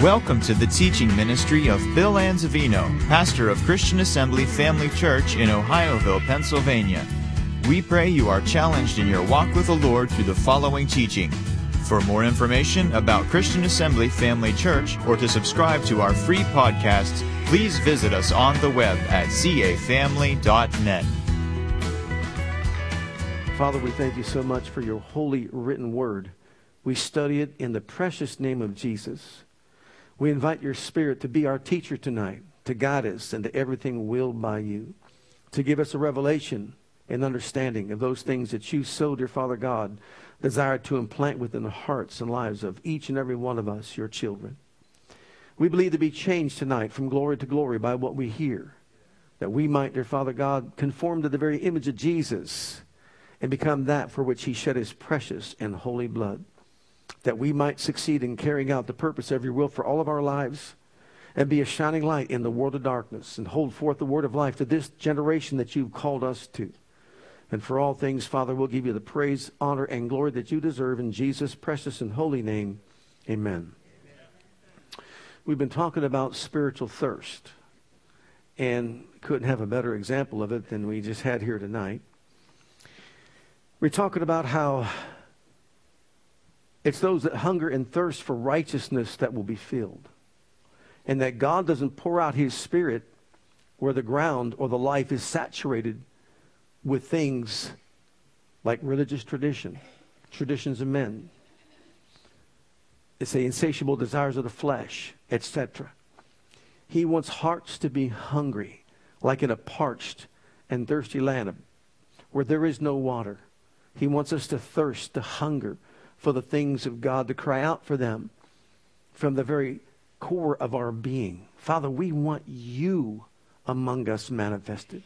Welcome to the teaching ministry of Bill Anzavino, pastor of Christian Assembly Family Church in Ohioville, Pennsylvania. We pray you are challenged in your walk with the Lord through the following teaching. For more information about Christian Assembly Family Church or to subscribe to our free podcasts, please visit us on the web at cafamily.net. Father, we thank you so much for your holy written word. We study it in the precious name of Jesus. We invite your Spirit to be our teacher tonight, to guide us into everything willed by you, to give us a revelation and understanding of those things that you so, dear Father God, desire to implant within the hearts and lives of each and every one of us, your children. We believe to be changed tonight from glory to glory by what we hear, that we might, dear Father God, conform to the very image of Jesus and become that for which he shed his precious and holy blood that we might succeed in carrying out the purpose of your will for all of our lives and be a shining light in the world of darkness and hold forth the word of life to this generation that you've called us to. And for all things, Father, we'll give you the praise, honor, and glory that you deserve in Jesus' precious and holy name. Amen. Amen. We've been talking about spiritual thirst and couldn't have a better example of it than we just had here tonight. We're talking about how it's those that hunger and thirst for righteousness that will be filled. And that God doesn't pour out his spirit where the ground or the life is saturated with things like religious tradition, traditions of men. It's the insatiable desires of the flesh, etc. He wants hearts to be hungry, like in a parched and thirsty land where there is no water. He wants us to thirst, to hunger for the things of God, to cry out for them from the very core of our being. Father, we want you among us manifested.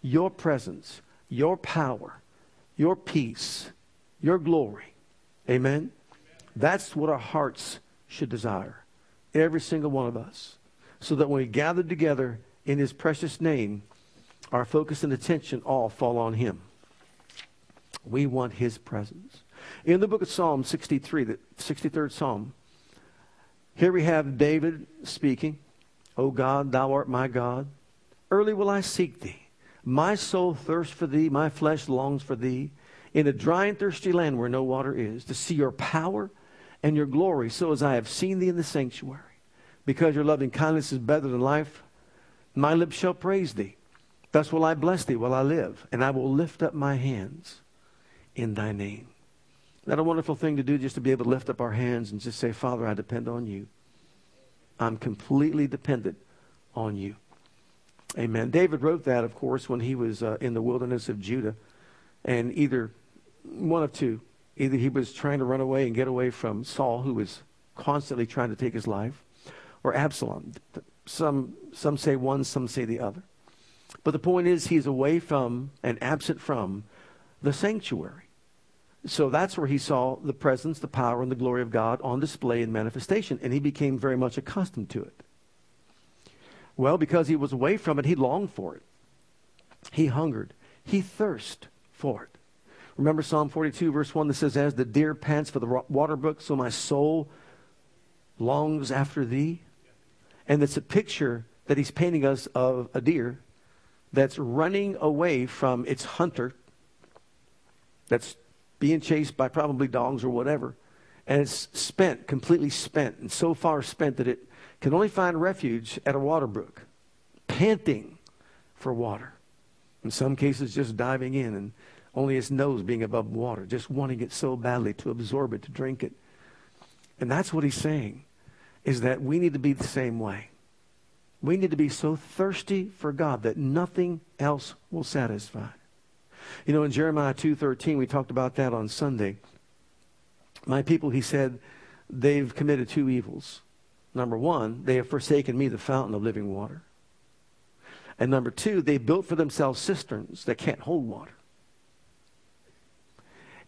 Your presence, your power, your peace, your glory. Amen? That's what our hearts should desire. Every single one of us. So that when we gather together in his precious name, our focus and attention all fall on him. We want his presence. In the book of Psalm 63, the 63rd Psalm, here we have David speaking, O God, thou art my God. Early will I seek thee. My soul thirsts for thee, my flesh longs for thee, in a dry and thirsty land where no water is, to see your power and your glory, so as I have seen thee in the sanctuary. Because your loving kindness is better than life, my lips shall praise thee. Thus will I bless thee while I live, and I will lift up my hands in thy name. Isn't that a wonderful thing to do just to be able to lift up our hands and just say, Father, I depend on you. I'm completely dependent on you. Amen. David wrote that, of course, when he was uh, in the wilderness of Judah. And either one of two either he was trying to run away and get away from Saul, who was constantly trying to take his life, or Absalom. Some, some say one, some say the other. But the point is, he's away from and absent from the sanctuary. So that's where he saw the presence, the power, and the glory of God on display in manifestation, and he became very much accustomed to it. Well, because he was away from it, he longed for it. He hungered. He thirsted for it. Remember Psalm 42, verse 1 that says, As the deer pants for the water brook, so my soul longs after thee. And it's a picture that he's painting us of a deer that's running away from its hunter, that's being chased by probably dogs or whatever. And it's spent, completely spent, and so far spent that it can only find refuge at a water brook, panting for water. In some cases, just diving in and only its nose being above water, just wanting it so badly to absorb it, to drink it. And that's what he's saying, is that we need to be the same way. We need to be so thirsty for God that nothing else will satisfy. You know, in Jeremiah 2.13, we talked about that on Sunday. My people, he said, they've committed two evils. Number one, they have forsaken me, the fountain of living water. And number two, they built for themselves cisterns that can't hold water.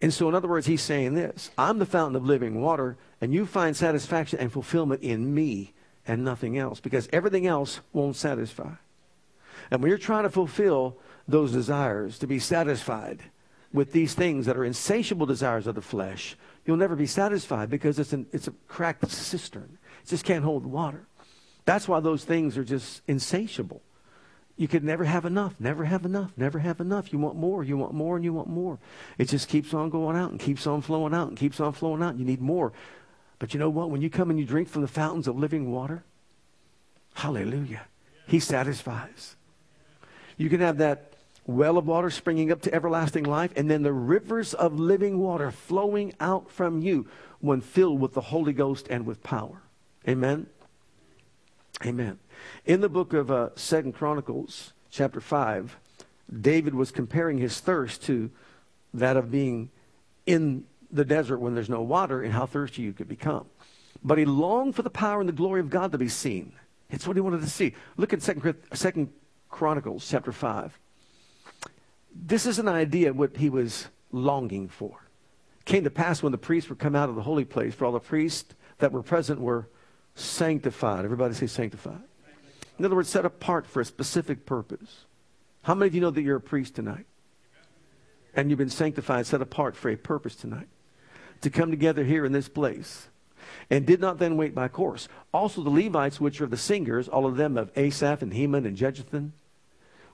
And so, in other words, he's saying this I'm the fountain of living water, and you find satisfaction and fulfillment in me and nothing else, because everything else won't satisfy. And when you're trying to fulfill those desires, to be satisfied with these things that are insatiable desires of the flesh, you'll never be satisfied because it's, an, it's a cracked cistern. It just can't hold water. That's why those things are just insatiable. You could never have enough, never have enough, never have enough. You want more, you want more, and you want more. It just keeps on going out and keeps on flowing out and keeps on flowing out. You need more. But you know what? When you come and you drink from the fountains of living water, hallelujah, He satisfies. You can have that well of water springing up to everlasting life, and then the rivers of living water flowing out from you when filled with the Holy Ghost and with power. Amen. Amen. In the book of uh, Second Chronicles, chapter 5, David was comparing his thirst to that of being in the desert when there's no water and how thirsty you could become. But he longed for the power and the glory of God to be seen. It's what he wanted to see. Look at Second, Second Chronicles chapter 5. This is an idea of what he was longing for. It came to pass when the priests were come out of the holy place, for all the priests that were present were sanctified. Everybody say sanctified. In other words, set apart for a specific purpose. How many of you know that you're a priest tonight? And you've been sanctified, set apart for a purpose tonight. To come together here in this place. And did not then wait by course. Also the Levites, which are the singers, all of them of Asaph and Heman and Jeduthun,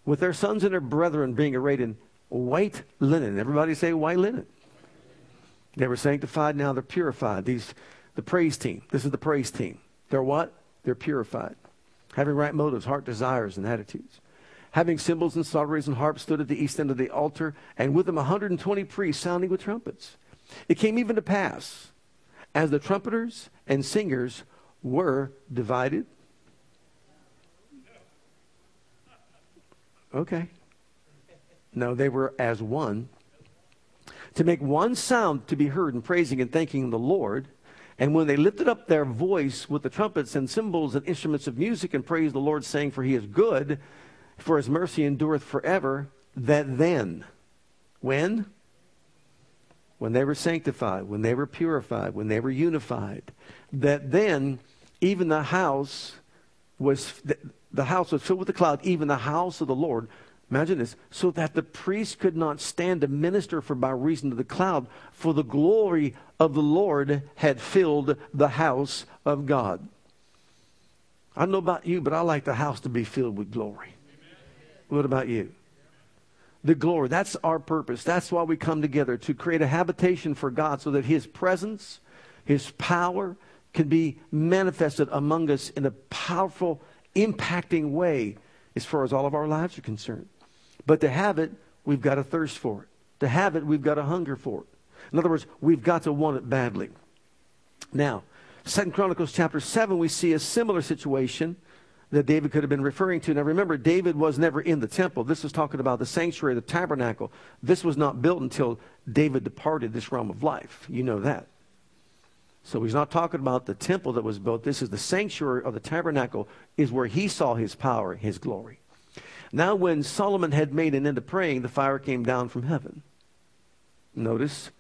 with their sons and their brethren being arrayed in white linen. Everybody say white linen. They were sanctified, now they're purified. These the praise team. This is the praise team. They're what? They're purified. Having right motives, heart desires, and attitudes. Having cymbals and psalteries and harps stood at the east end of the altar, and with them 120 priests sounding with trumpets. It came even to pass, as the trumpeters and singers were divided. Okay. No, they were as one. To make one sound to be heard in praising and thanking the Lord. And when they lifted up their voice with the trumpets and cymbals and instruments of music and praised the Lord, saying, For he is good, for his mercy endureth forever, that then, when? When they were sanctified, when they were purified, when they were unified, that then even the house was, the house was filled with the cloud, even the house of the Lord Imagine this. So that the priest could not stand to minister for by reason of the cloud, for the glory of the Lord had filled the house of God. I don't know about you, but I like the house to be filled with glory. What about you? The glory. That's our purpose. That's why we come together to create a habitation for God so that His presence, His power can be manifested among us in a powerful, impacting way as far as all of our lives are concerned. But to have it, we've got to thirst for it. To have it, we've got to hunger for it. In other words, we've got to want it badly. Now, Second Chronicles chapter 7, we see a similar situation that David could have been referring to. Now remember, David was never in the temple. This is talking about the sanctuary, the tabernacle. This was not built until David departed this realm of life. You know that. So he's not talking about the temple that was built. This is the sanctuary of the tabernacle, is where he saw his power, his glory. Now, when Solomon had made an end of praying, the fire came down from heaven. Notice,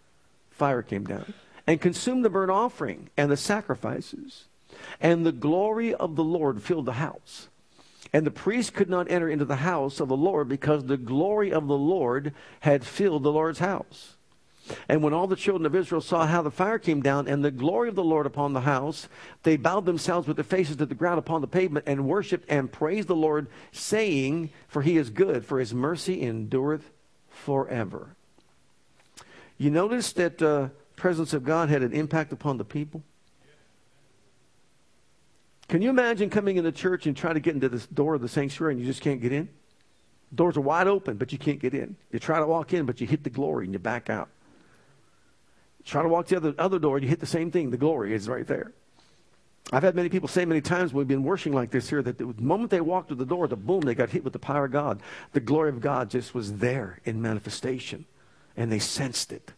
fire came down and consumed the burnt offering and the sacrifices. And the glory of the Lord filled the house. And the priest could not enter into the house of the Lord because the glory of the Lord had filled the Lord's house. And when all the children of Israel saw how the fire came down and the glory of the Lord upon the house, they bowed themselves with their faces to the ground upon the pavement and worshiped and praised the Lord, saying, For he is good, for his mercy endureth forever. You notice that uh, presence of God had an impact upon the people? Can you imagine coming into church and trying to get into this door of the sanctuary and you just can't get in? Doors are wide open, but you can't get in. You try to walk in, but you hit the glory and you back out. Try to walk the other, other door, you hit the same thing. The glory is right there. I've had many people say many times we've been worshiping like this here that the moment they walked through the door, the boom, they got hit with the power of God. The glory of God just was there in manifestation, and they sensed it.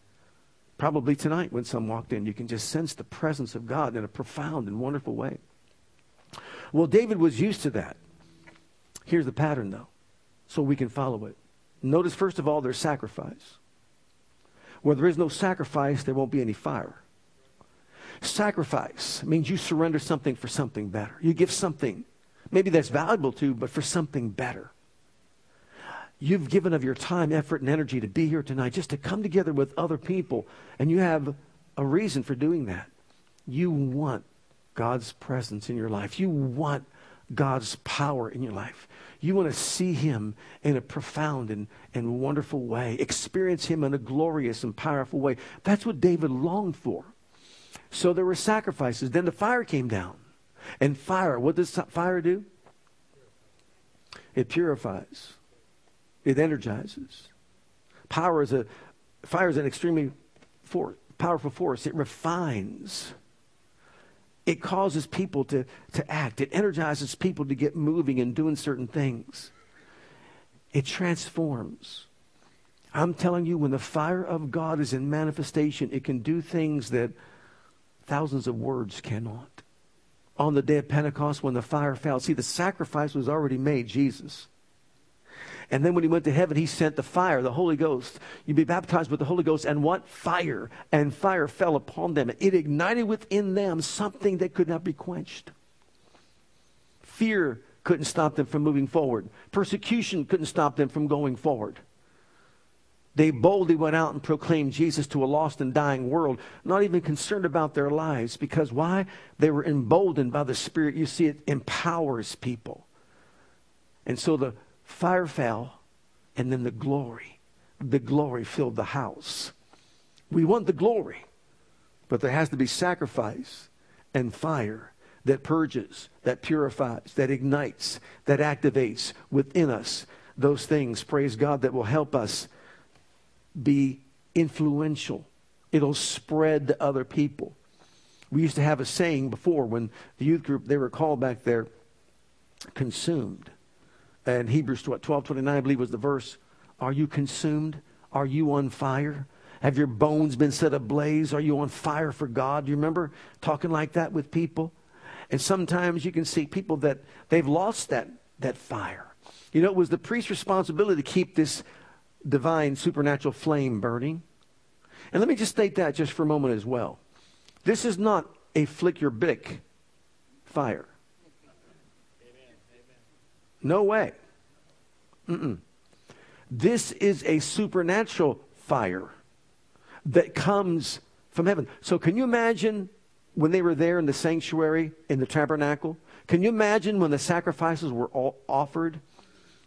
Probably tonight, when some walked in, you can just sense the presence of God in a profound and wonderful way. Well, David was used to that. Here's the pattern, though, so we can follow it. Notice, first of all, their sacrifice. Where there is no sacrifice, there won't be any fire. Sacrifice means you surrender something for something better. You give something, maybe that's valuable to, but for something better. You've given of your time, effort, and energy to be here tonight, just to come together with other people, and you have a reason for doing that. You want God's presence in your life. You want God's power in your life. You want to see Him in a profound and, and wonderful way, experience Him in a glorious and powerful way. That's what David longed for. So there were sacrifices. Then the fire came down. And fire, what does fire do? It purifies, it energizes. Power is a, fire is an extremely for, powerful force. It refines it causes people to, to act. It energizes people to get moving and doing certain things. It transforms. I'm telling you, when the fire of God is in manifestation, it can do things that thousands of words cannot. On the day of Pentecost, when the fire fell, see, the sacrifice was already made, Jesus. And then when he went to heaven, he sent the fire, the Holy Ghost. You'd be baptized with the Holy Ghost, and what? Fire. And fire fell upon them. It ignited within them something that could not be quenched. Fear couldn't stop them from moving forward, persecution couldn't stop them from going forward. They boldly went out and proclaimed Jesus to a lost and dying world, not even concerned about their lives. Because why? They were emboldened by the Spirit. You see, it empowers people. And so the Fire fell, and then the glory. The glory filled the house. We want the glory, but there has to be sacrifice and fire that purges, that purifies, that ignites, that activates within us those things, praise God, that will help us be influential. It'll spread to other people. We used to have a saying before when the youth group, they were called back there, consumed and Hebrews what, 12 29, I believe was the verse. Are you consumed? Are you on fire? Have your bones been set ablaze? Are you on fire for God? Do you remember talking like that with people? And sometimes you can see people that they've lost that, that fire. You know, it was the priest's responsibility to keep this divine supernatural flame burning. And let me just state that just for a moment as well. This is not a flick your Bic fire. No way. Mm-mm. This is a supernatural fire that comes from heaven. So, can you imagine when they were there in the sanctuary, in the tabernacle? Can you imagine when the sacrifices were all offered?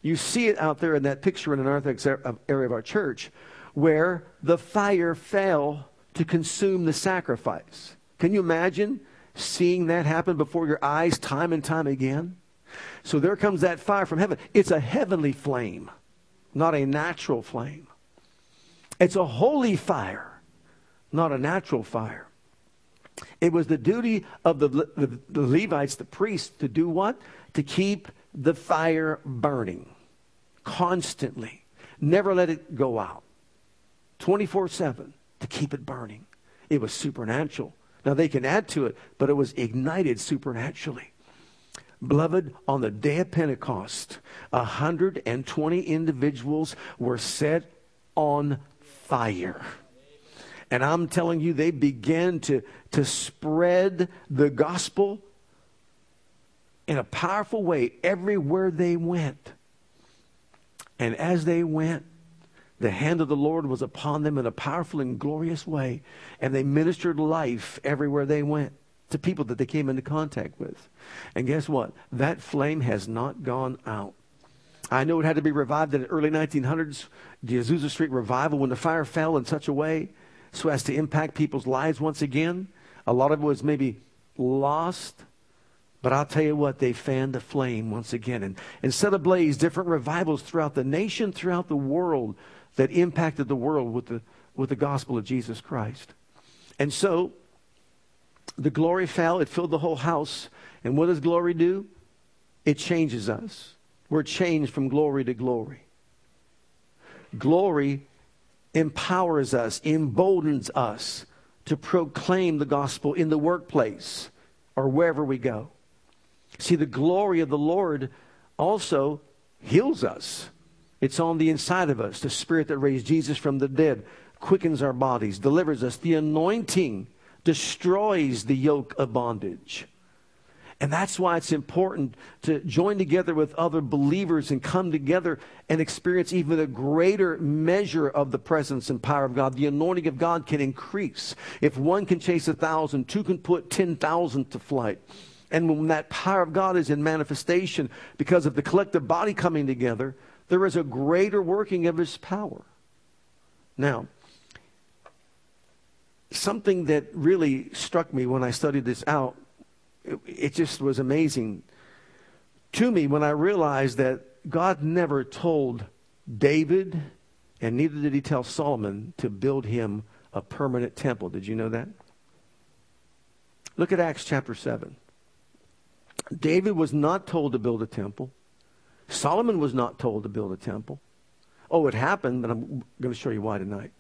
You see it out there in that picture in an orthodox area of our church where the fire fell to consume the sacrifice. Can you imagine seeing that happen before your eyes time and time again? So there comes that fire from heaven. It's a heavenly flame, not a natural flame. It's a holy fire, not a natural fire. It was the duty of the, the, the Levites, the priests, to do what? To keep the fire burning constantly. Never let it go out. 24 7 to keep it burning. It was supernatural. Now they can add to it, but it was ignited supernaturally. Beloved, on the day of Pentecost, 120 individuals were set on fire. And I'm telling you, they began to, to spread the gospel in a powerful way everywhere they went. And as they went, the hand of the Lord was upon them in a powerful and glorious way, and they ministered life everywhere they went to people that they came into contact with. And guess what? That flame has not gone out. I know it had to be revived in the early 1900s, the Azusa Street revival, when the fire fell in such a way so as to impact people's lives once again. A lot of it was maybe lost, but I'll tell you what, they fanned the flame once again and, and set ablaze different revivals throughout the nation, throughout the world that impacted the world with the, with the gospel of Jesus Christ. And so, the glory fell, it filled the whole house. And what does glory do? It changes us. We're changed from glory to glory. Glory empowers us, emboldens us to proclaim the gospel in the workplace or wherever we go. See, the glory of the Lord also heals us. It's on the inside of us. The Spirit that raised Jesus from the dead quickens our bodies, delivers us. The anointing destroys the yoke of bondage. And that's why it's important to join together with other believers and come together and experience even a greater measure of the presence and power of God. The anointing of God can increase. If one can chase a thousand, two can put 10,000 to flight. And when that power of God is in manifestation because of the collective body coming together, there is a greater working of his power. Now, something that really struck me when I studied this out it, it just was amazing to me when I realized that God never told David, and neither did he tell Solomon, to build him a permanent temple. Did you know that? Look at Acts chapter 7. David was not told to build a temple. Solomon was not told to build a temple. Oh, it happened, but I'm going to show you why tonight.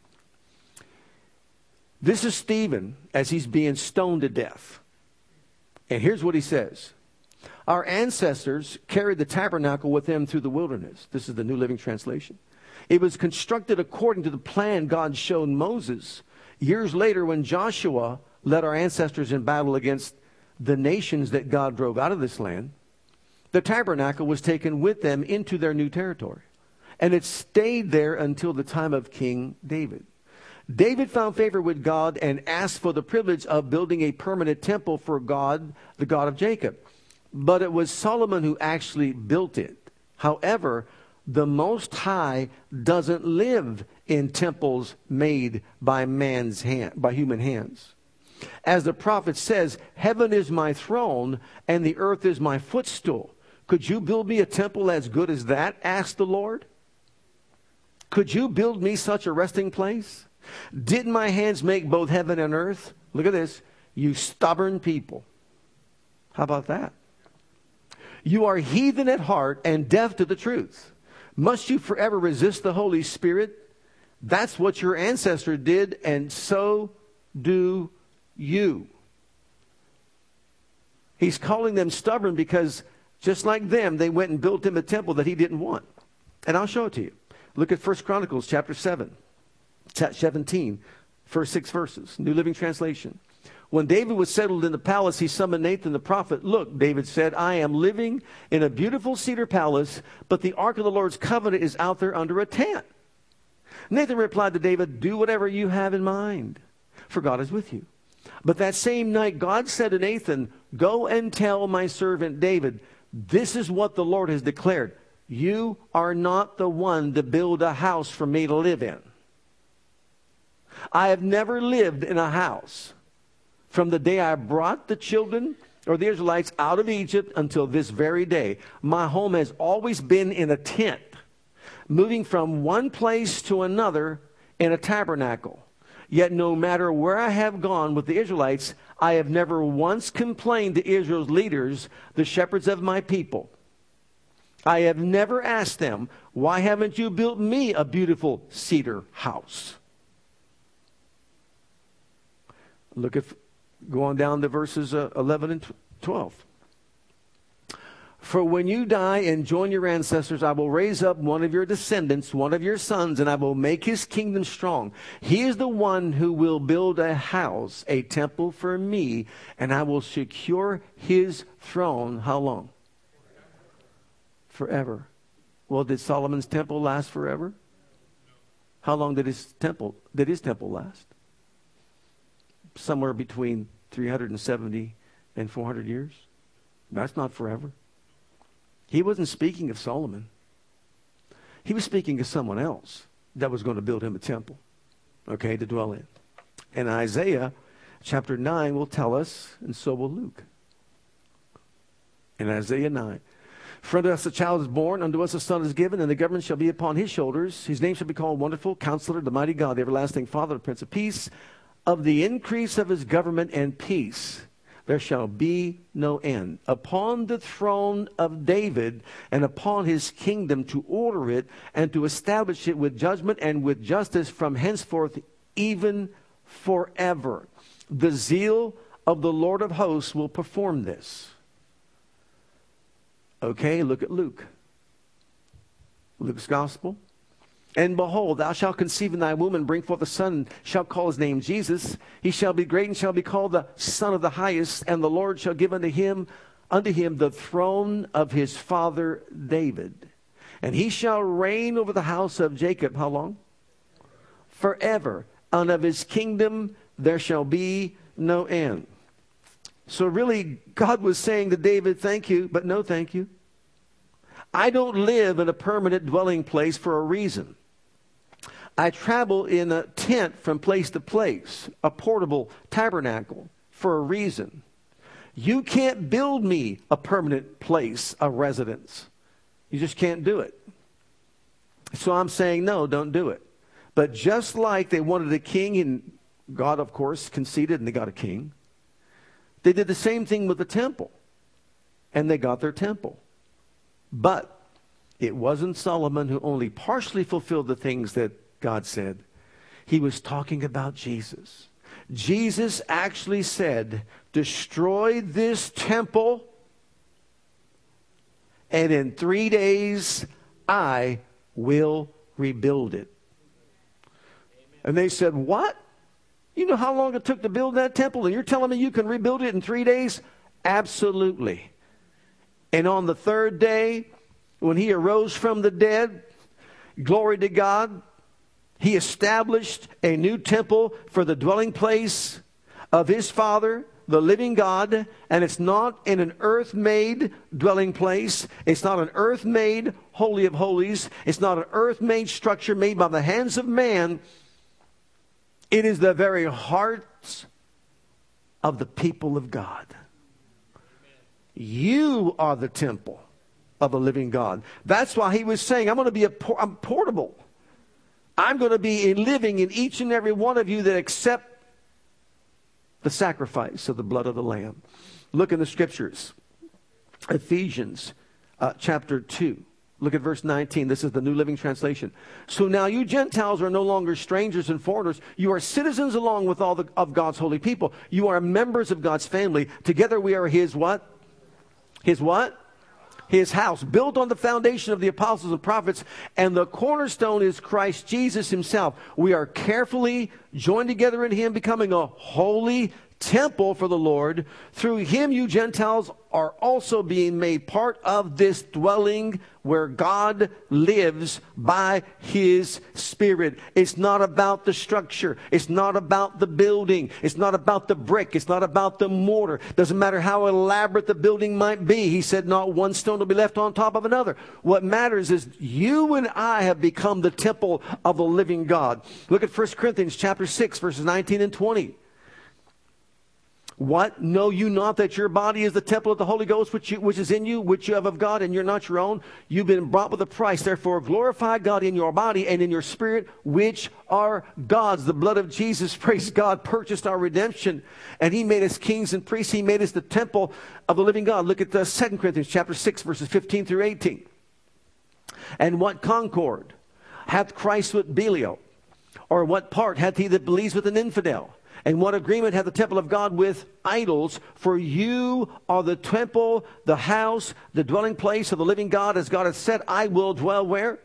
This is Stephen as he's being stoned to death. And here's what he says Our ancestors carried the tabernacle with them through the wilderness. This is the New Living Translation. It was constructed according to the plan God showed Moses. Years later, when Joshua led our ancestors in battle against the nations that God drove out of this land, the tabernacle was taken with them into their new territory. And it stayed there until the time of King David. David found favor with God and asked for the privilege of building a permanent temple for God, the God of Jacob. But it was Solomon who actually built it. However, the Most High doesn't live in temples made by man's hand, by human hands. As the prophet says, Heaven is my throne and the earth is my footstool. Could you build me a temple as good as that? asked the Lord. Could you build me such a resting place? Didn't my hands make both heaven and earth? Look at this. You stubborn people. How about that? You are heathen at heart and deaf to the truth. Must you forever resist the Holy Spirit? That's what your ancestor did, and so do you. He's calling them stubborn because, just like them, they went and built him a temple that he didn't want. And I'll show it to you. Look at First Chronicles chapter 7. 17, first six verses, New Living Translation. When David was settled in the palace, he summoned Nathan the prophet. Look, David said, I am living in a beautiful cedar palace, but the ark of the Lord's covenant is out there under a tent. Nathan replied to David, Do whatever you have in mind, for God is with you. But that same night, God said to Nathan, Go and tell my servant David, This is what the Lord has declared. You are not the one to build a house for me to live in. I have never lived in a house from the day I brought the children or the Israelites out of Egypt until this very day. My home has always been in a tent, moving from one place to another in a tabernacle. Yet, no matter where I have gone with the Israelites, I have never once complained to Israel's leaders, the shepherds of my people. I have never asked them, Why haven't you built me a beautiful cedar house? Look at, go on down to verses uh, 11 and 12. For when you die and join your ancestors, I will raise up one of your descendants, one of your sons, and I will make his kingdom strong. He is the one who will build a house, a temple for me, and I will secure his throne. How long? Forever. Well, did Solomon's temple last forever? How long did his temple did his temple last? Somewhere between 370 and 400 years. That's not forever. He wasn't speaking of Solomon. He was speaking of someone else that was going to build him a temple, okay, to dwell in. And Isaiah chapter 9 will tell us, and so will Luke. In Isaiah 9, for unto us a child is born, unto us a son is given, and the government shall be upon his shoulders. His name shall be called Wonderful, Counselor, the Mighty God, the Everlasting Father, the Prince of Peace of the increase of his government and peace there shall be no end. Upon the throne of David and upon his kingdom to order it and to establish it with judgment and with justice from henceforth, even forever. The zeal of the Lord of hosts will perform this. Okay, look at Luke. Luke's gospel. And behold, thou shalt conceive in thy womb and bring forth a son, and shalt call his name Jesus. He shall be great and shall be called the Son of the Highest, and the Lord shall give unto him unto him the throne of his father David. And he shall reign over the house of Jacob. How long? Forever. And of his kingdom there shall be no end. So, really, God was saying to David, Thank you, but no thank you. I don't live in a permanent dwelling place for a reason. I travel in a tent from place to place, a portable tabernacle, for a reason. You can't build me a permanent place, a residence. You just can't do it. So I'm saying, no, don't do it. But just like they wanted a king, and God, of course, conceded and they got a king, they did the same thing with the temple. And they got their temple. But it wasn't Solomon who only partially fulfilled the things that God said. He was talking about Jesus. Jesus actually said, Destroy this temple, and in three days I will rebuild it. And they said, What? You know how long it took to build that temple, and you're telling me you can rebuild it in three days? Absolutely. And on the third day, when he arose from the dead, glory to God, he established a new temple for the dwelling place of his Father, the living God, and it's not in an earth made dwelling place. It's not an earth made holy of holies. It's not an earth made structure made by the hands of man. It is the very hearts of the people of God. You are the temple of a living God. That's why he was saying, I'm going to be a I'm portable. I'm going to be living in each and every one of you that accept the sacrifice of the blood of the Lamb. Look in the scriptures. Ephesians uh, chapter 2. Look at verse 19. This is the New Living Translation. So now you Gentiles are no longer strangers and foreigners. You are citizens along with all the, of God's holy people. You are members of God's family. Together we are his what? His what? His house, built on the foundation of the apostles and prophets, and the cornerstone is Christ Jesus himself. We are carefully joined together in him, becoming a holy temple for the Lord. Through him, you Gentiles are also being made part of this dwelling where God lives by his Spirit. It's not about the structure. It's not about the building. It's not about the brick. It's not about the mortar. Doesn't matter how elaborate the building might be. He said not one stone will be left on top of another. What matters is you and I have become the temple of the living God. Look at 1 Corinthians chapter 6 verses 19 and 20. What? Know you not that your body is the temple of the Holy Ghost which, you, which is in you, which you have of God, and you're not your own? You've been bought with a price. Therefore, glorify God in your body and in your spirit, which are God's. The blood of Jesus, praise God, purchased our redemption. And He made us kings and priests. He made us the temple of the living God. Look at uh, the 2 Corinthians chapter 6, verses 15 through 18. And what concord hath Christ with Belial? Or what part hath he that believes with an infidel? And what agreement hath the temple of God with idols? For you are the temple, the house, the dwelling place of the living God, as God has said, I will dwell where?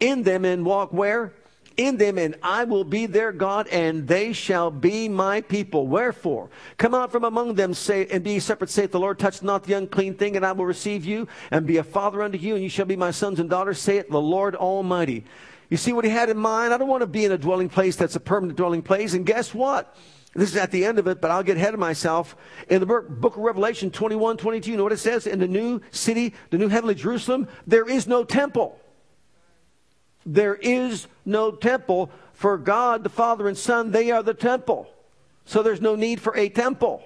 In them and walk where? in them, and I will be their God, and they shall be my people. Wherefore, come out from among them, say, and be separate, saith the Lord. Touch not the unclean thing, and I will receive you, and be a father unto you, and you shall be my sons and daughters, saith the Lord Almighty. You see what he had in mind? I don't want to be in a dwelling place that's a permanent dwelling place. And guess what? This is at the end of it, but I'll get ahead of myself. In the book of Revelation 21, 22, you know what it says? In the new city, the new heavenly Jerusalem, there is no temple. There is no temple. For God, the Father and Son, they are the temple. So there's no need for a temple.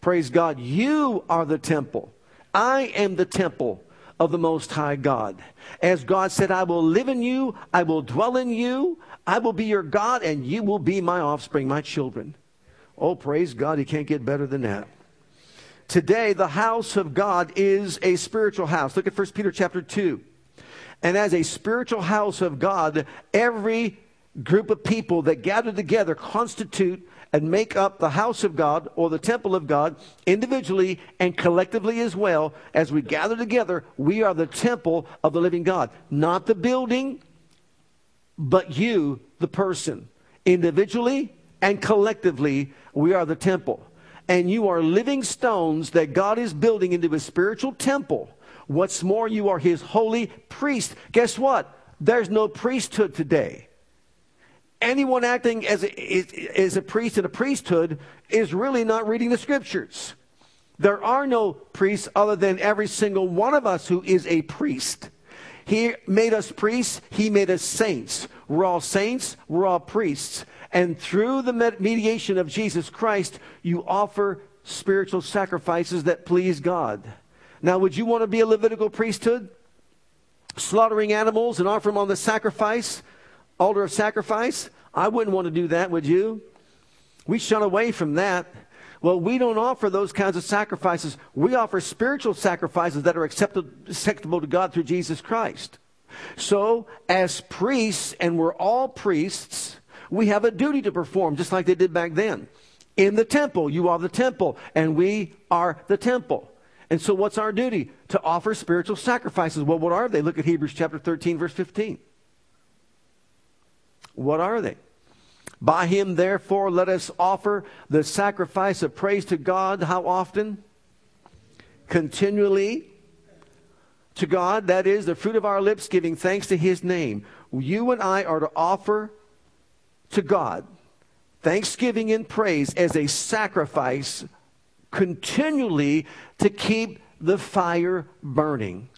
Praise God. You are the temple. I am the temple of the Most High God. As God said, I will live in you, I will dwell in you, I will be your God, and you will be my offspring, my children. Oh, praise God, you can't get better than that. Today, the house of God is a spiritual house. Look at 1 Peter chapter 2. And as a spiritual house of God, every group of people that gather together constitute and make up the house of God or the temple of God individually and collectively as well. As we gather together, we are the temple of the living God. Not the building, but you, the person. Individually and collectively, we are the temple. and you are living stones that God is building into his spiritual temple. What's more, you are his holy priest. Guess what? There's no priesthood today. Anyone acting as a, as a priest in a priesthood is really not reading the scriptures. There are no priests other than every single one of us who is a priest. He made us priests, He made us saints. We're all saints, we're all priests. And through the mediation of Jesus Christ, you offer spiritual sacrifices that please God. Now, would you want to be a Levitical priesthood? Slaughtering animals and offer them on the sacrifice, altar of sacrifice? I wouldn't want to do that, would you? We shun away from that. Well, we don't offer those kinds of sacrifices. We offer spiritual sacrifices that are acceptable to God through Jesus Christ. So, as priests, and we're all priests, we have a duty to perform, just like they did back then. In the temple, you are the temple, and we are the temple. And so, what's our duty? To offer spiritual sacrifices. Well, what are they? Look at Hebrews chapter 13, verse 15. What are they? By him, therefore, let us offer the sacrifice of praise to God. How often? Continually to God, that is, the fruit of our lips, giving thanks to his name. You and I are to offer to God thanksgiving and praise as a sacrifice continually to keep the fire burning,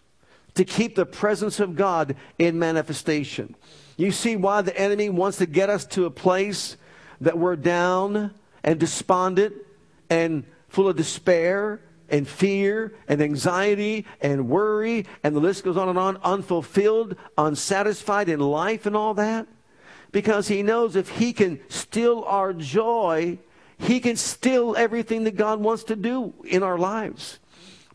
to keep the presence of God in manifestation. You see why the enemy wants to get us to a place that we're down and despondent and full of despair and fear and anxiety and worry, and the list goes on and on, unfulfilled, unsatisfied in life and all that? Because he knows if he can steal our joy, he can steal everything that God wants to do in our lives.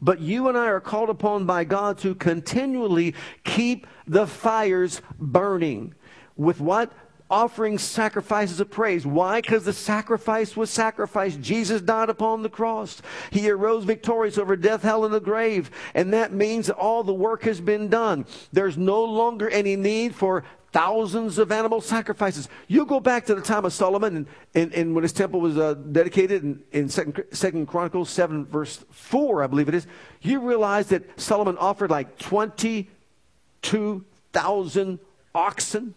But you and I are called upon by God to continually keep the fires burning. With what? Offering sacrifices of praise. Why? Because the sacrifice was sacrificed. Jesus died upon the cross. He arose victorious over death, hell, and the grave. And that means all the work has been done. There's no longer any need for thousands of animal sacrifices. You go back to the time of Solomon and, and, and when his temple was uh, dedicated in, in Second, Second Chronicles 7, verse 4, I believe it is, you realize that Solomon offered like 22,000 oxen.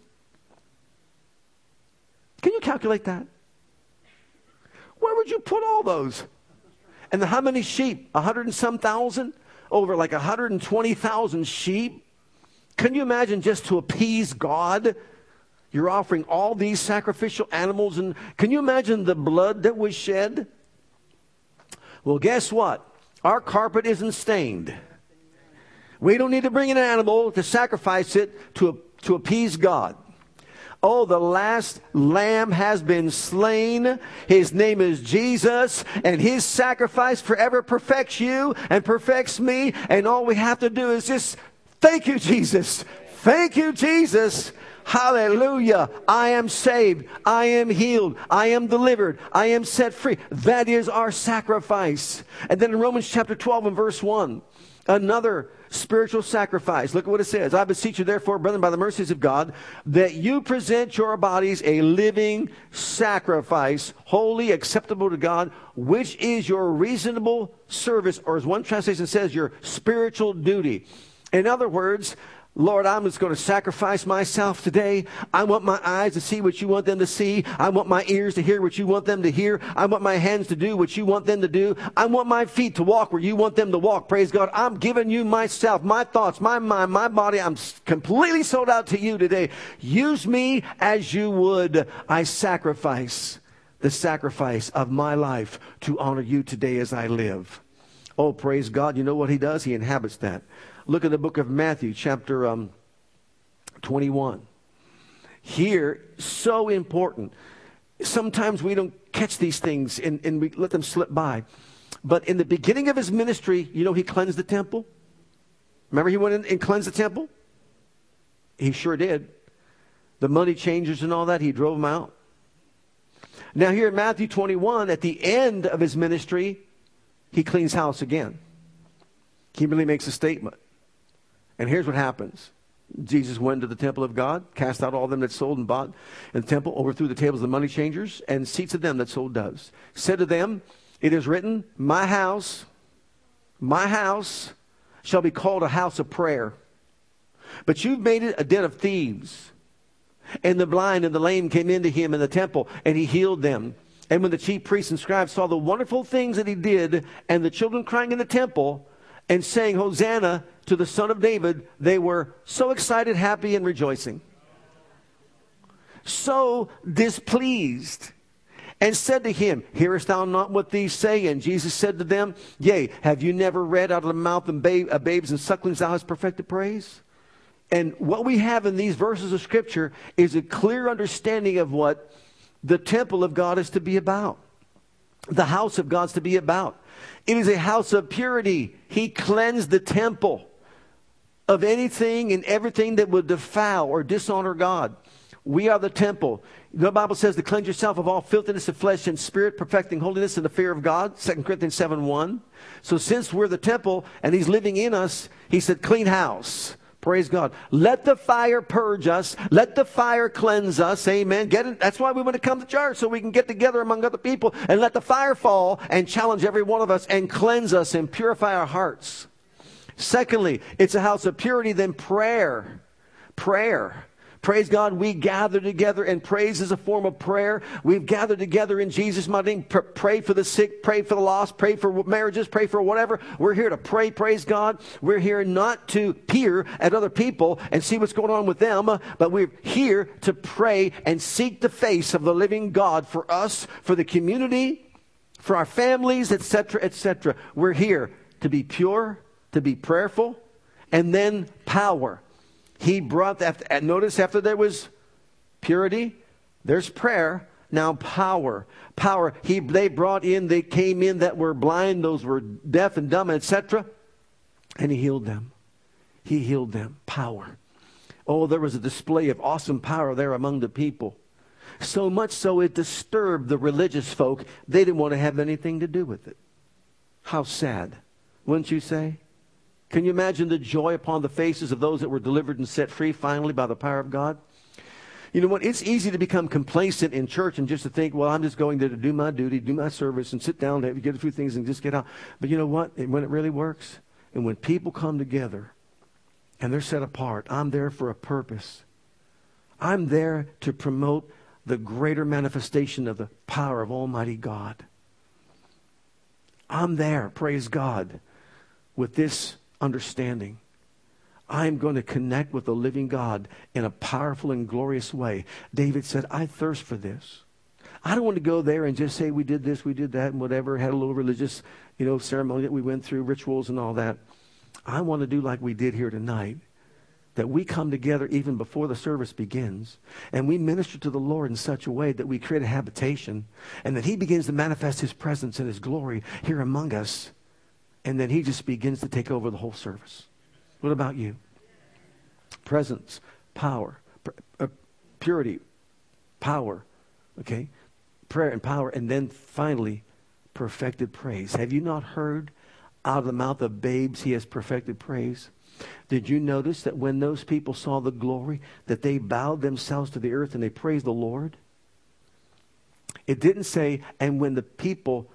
Can you calculate that? Where would you put all those? And how many sheep? A hundred and some thousand? Over like 120,000 sheep? Can you imagine just to appease God? You're offering all these sacrificial animals, and can you imagine the blood that was shed? Well, guess what? Our carpet isn't stained. We don't need to bring an animal to sacrifice it to, to appease God. Oh, the last lamb has been slain. His name is Jesus, and his sacrifice forever perfects you and perfects me. And all we have to do is just Thank you, Jesus. Thank you, Jesus. Hallelujah. I am saved. I am healed. I am delivered. I am set free. That is our sacrifice. And then in Romans chapter 12 and verse 1, another spiritual sacrifice. Look at what it says. I beseech you, therefore, brethren, by the mercies of God, that you present your bodies a living sacrifice, holy, acceptable to God, which is your reasonable service, or as one translation says, your spiritual duty. In other words, Lord, I'm just going to sacrifice myself today. I want my eyes to see what you want them to see. I want my ears to hear what you want them to hear. I want my hands to do what you want them to do. I want my feet to walk where you want them to walk. Praise God. I'm giving you myself, my thoughts, my mind, my body. I'm completely sold out to you today. Use me as you would. I sacrifice the sacrifice of my life to honor you today as I live. Oh, praise God. You know what he does? He inhabits that. Look at the book of Matthew, chapter um, 21. Here, so important. Sometimes we don't catch these things and, and we let them slip by. But in the beginning of his ministry, you know, he cleansed the temple. Remember, he went in and cleansed the temple? He sure did. The money changers and all that, he drove them out. Now, here in Matthew 21, at the end of his ministry, he cleans house again. He really makes a statement. And here's what happens. Jesus went to the temple of God, cast out all them that sold and bought in the temple, overthrew the tables of the money changers, and seats of them that sold doves. Said to them, It is written, My house, my house shall be called a house of prayer. But you've made it a den of thieves. And the blind and the lame came into him in the temple, and he healed them. And when the chief priests and scribes saw the wonderful things that he did, and the children crying in the temple, and saying, Hosanna to the Son of David, they were so excited, happy, and rejoicing. So displeased and said to him, Hearest thou not what these say? And Jesus said to them, Yea, have you never read out of the mouth of babe, babes and sucklings thou hast perfected praise? And what we have in these verses of Scripture is a clear understanding of what the temple of God is to be about. The house of God's to be about. It is a house of purity. He cleansed the temple of anything and everything that would defile or dishonor God. We are the temple. The Bible says to cleanse yourself of all filthiness of flesh and spirit, perfecting holiness in the fear of God. 2 Corinthians 7 1. So since we're the temple and He's living in us, He said, clean house. Praise God. Let the fire purge us. Let the fire cleanse us. Amen. Get it? That's why we want to come to church so we can get together among other people and let the fire fall and challenge every one of us and cleanse us and purify our hearts. Secondly, it's a house of purity, then prayer. Prayer. Praise God, we gather together, and praise is a form of prayer. We've gathered together in Jesus' mighty name. Pray for the sick, pray for the lost, pray for marriages, pray for whatever. We're here to pray, praise God. We're here not to peer at other people and see what's going on with them, but we're here to pray and seek the face of the living God for us, for the community, for our families, etc., etc. We're here to be pure, to be prayerful, and then power. He brought that. Notice after there was purity, there's prayer. Now power, power. He they brought in. They came in that were blind. Those were deaf and dumb, etc. And he healed them. He healed them. Power. Oh, there was a display of awesome power there among the people. So much so it disturbed the religious folk. They didn't want to have anything to do with it. How sad, wouldn't you say? Can you imagine the joy upon the faces of those that were delivered and set free finally by the power of God? You know what? It's easy to become complacent in church and just to think, well, I'm just going there to do my duty, do my service, and sit down, and get a few things, and just get out. But you know what? When it really works, and when people come together and they're set apart, I'm there for a purpose. I'm there to promote the greater manifestation of the power of Almighty God. I'm there, praise God, with this understanding. I'm going to connect with the living God in a powerful and glorious way. David said, I thirst for this. I don't want to go there and just say we did this, we did that, and whatever, had a little religious, you know, ceremony that we went through, rituals and all that. I want to do like we did here tonight. That we come together even before the service begins and we minister to the Lord in such a way that we create a habitation and that He begins to manifest His presence and His glory here among us and then he just begins to take over the whole service. What about you? Presence, power, uh, purity, power, okay? Prayer and power, and then finally, perfected praise. Have you not heard out of the mouth of babes he has perfected praise? Did you notice that when those people saw the glory, that they bowed themselves to the earth and they praised the Lord? It didn't say, and when the people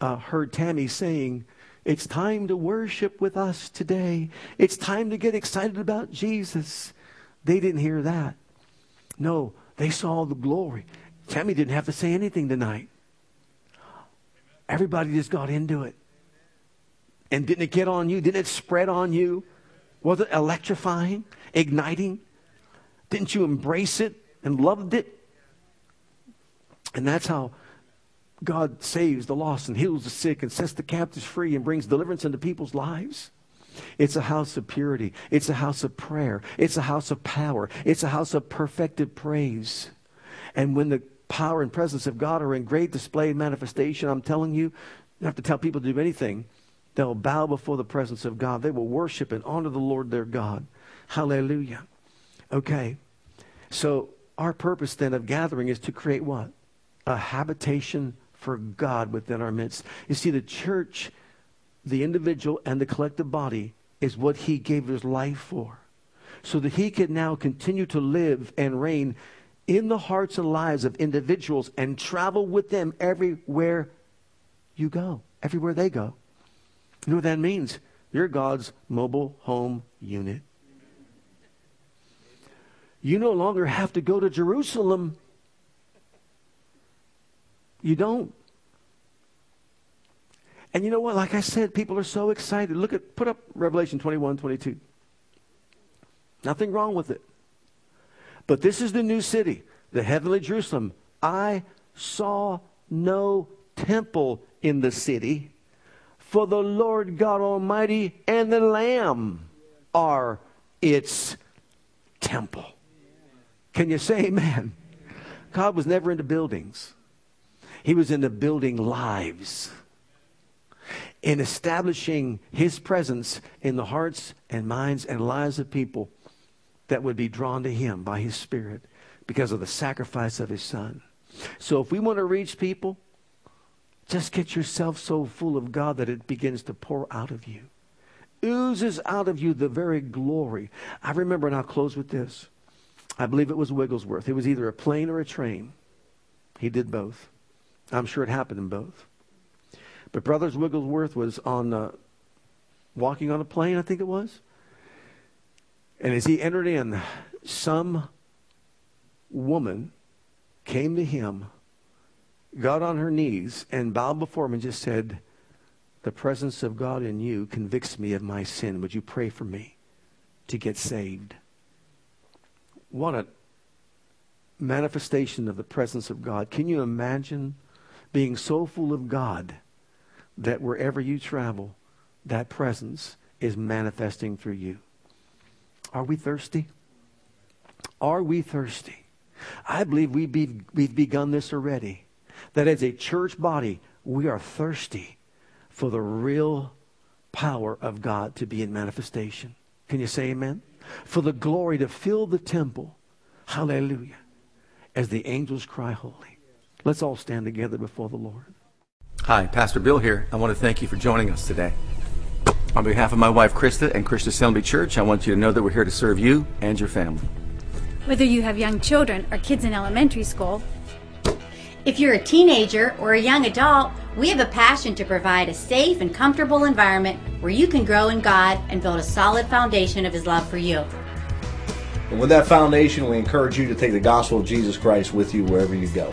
uh, heard Tammy saying, it's time to worship with us today. It's time to get excited about Jesus. They didn't hear that. No, they saw the glory. Tammy didn't have to say anything tonight. Everybody just got into it. And didn't it get on you? Didn't it spread on you? Was it electrifying, igniting? Didn't you embrace it and loved it? And that's how God saves the lost and heals the sick and sets the captives free and brings deliverance into people's lives. It's a house of purity. It's a house of prayer. It's a house of power. It's a house of perfected praise. And when the power and presence of God are in great display and manifestation, I'm telling you, you don't have to tell people to do anything. They'll bow before the presence of God. They will worship and honor the Lord their God. Hallelujah. Okay. So our purpose then of gathering is to create what? A habitation for God within our midst. You see, the church, the individual, and the collective body is what He gave His life for. So that He can now continue to live and reign in the hearts and lives of individuals and travel with them everywhere you go. Everywhere they go. You know what that means? You're God's mobile home unit. You no longer have to go to Jerusalem. You don't. And you know what? Like I said, people are so excited. Look at, put up Revelation 21, 22. Nothing wrong with it. But this is the new city, the heavenly Jerusalem. I saw no temple in the city, for the Lord God Almighty and the Lamb are its temple. Can you say amen? God was never into buildings, He was into building lives in establishing his presence in the hearts and minds and lives of people that would be drawn to him by his spirit because of the sacrifice of his son. So if we want to reach people, just get yourself so full of God that it begins to pour out of you. Oozes out of you the very glory. I remember, and I'll close with this. I believe it was Wigglesworth. It was either a plane or a train. He did both. I'm sure it happened in both. But Brothers Wigglesworth was on uh, walking on a plane, I think it was. And as he entered in, some woman came to him, got on her knees, and bowed before him and just said, The presence of God in you convicts me of my sin. Would you pray for me to get saved? What a manifestation of the presence of God. Can you imagine being so full of God? that wherever you travel, that presence is manifesting through you. Are we thirsty? Are we thirsty? I believe we be, we've begun this already. That as a church body, we are thirsty for the real power of God to be in manifestation. Can you say amen? For the glory to fill the temple. Hallelujah. As the angels cry holy. Let's all stand together before the Lord. Hi, Pastor Bill here. I want to thank you for joining us today. On behalf of my wife Krista and Christian Assembly Church, I want you to know that we're here to serve you and your family. Whether you have young children or kids in elementary school, if you're a teenager or a young adult, we have a passion to provide a safe and comfortable environment where you can grow in God and build a solid foundation of His love for you. And with that foundation, we encourage you to take the gospel of Jesus Christ with you wherever you go.